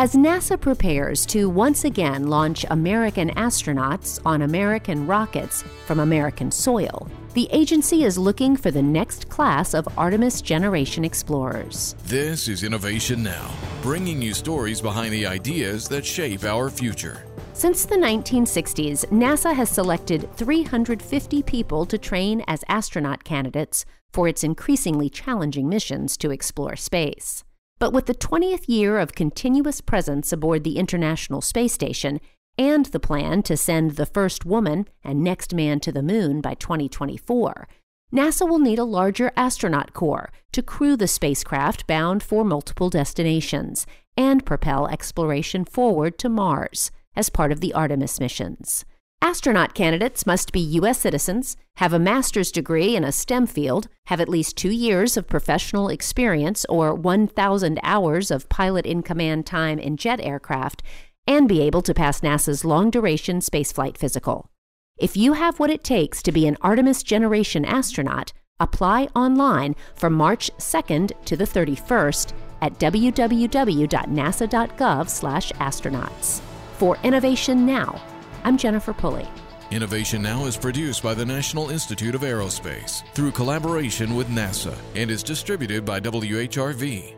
As NASA prepares to once again launch American astronauts on American rockets from American soil, the agency is looking for the next class of Artemis generation explorers. This is Innovation Now, bringing you stories behind the ideas that shape our future. Since the 1960s, NASA has selected 350 people to train as astronaut candidates for its increasingly challenging missions to explore space. But with the 20th year of continuous presence aboard the International Space Station and the plan to send the first woman and next man to the moon by 2024, NASA will need a larger astronaut corps to crew the spacecraft bound for multiple destinations and propel exploration forward to Mars as part of the Artemis missions. Astronaut candidates must be U.S. citizens, have a master's degree in a STEM field, have at least two years of professional experience or 1,000 hours of pilot in command time in jet aircraft, and be able to pass NASA's long duration spaceflight physical. If you have what it takes to be an Artemis generation astronaut, apply online from March 2nd to the 31st at www.nasa.gov/astronauts. For Innovation Now, I'm Jennifer Pulley. Innovation Now is produced by the National Institute of Aerospace through collaboration with NASA and is distributed by WHRV.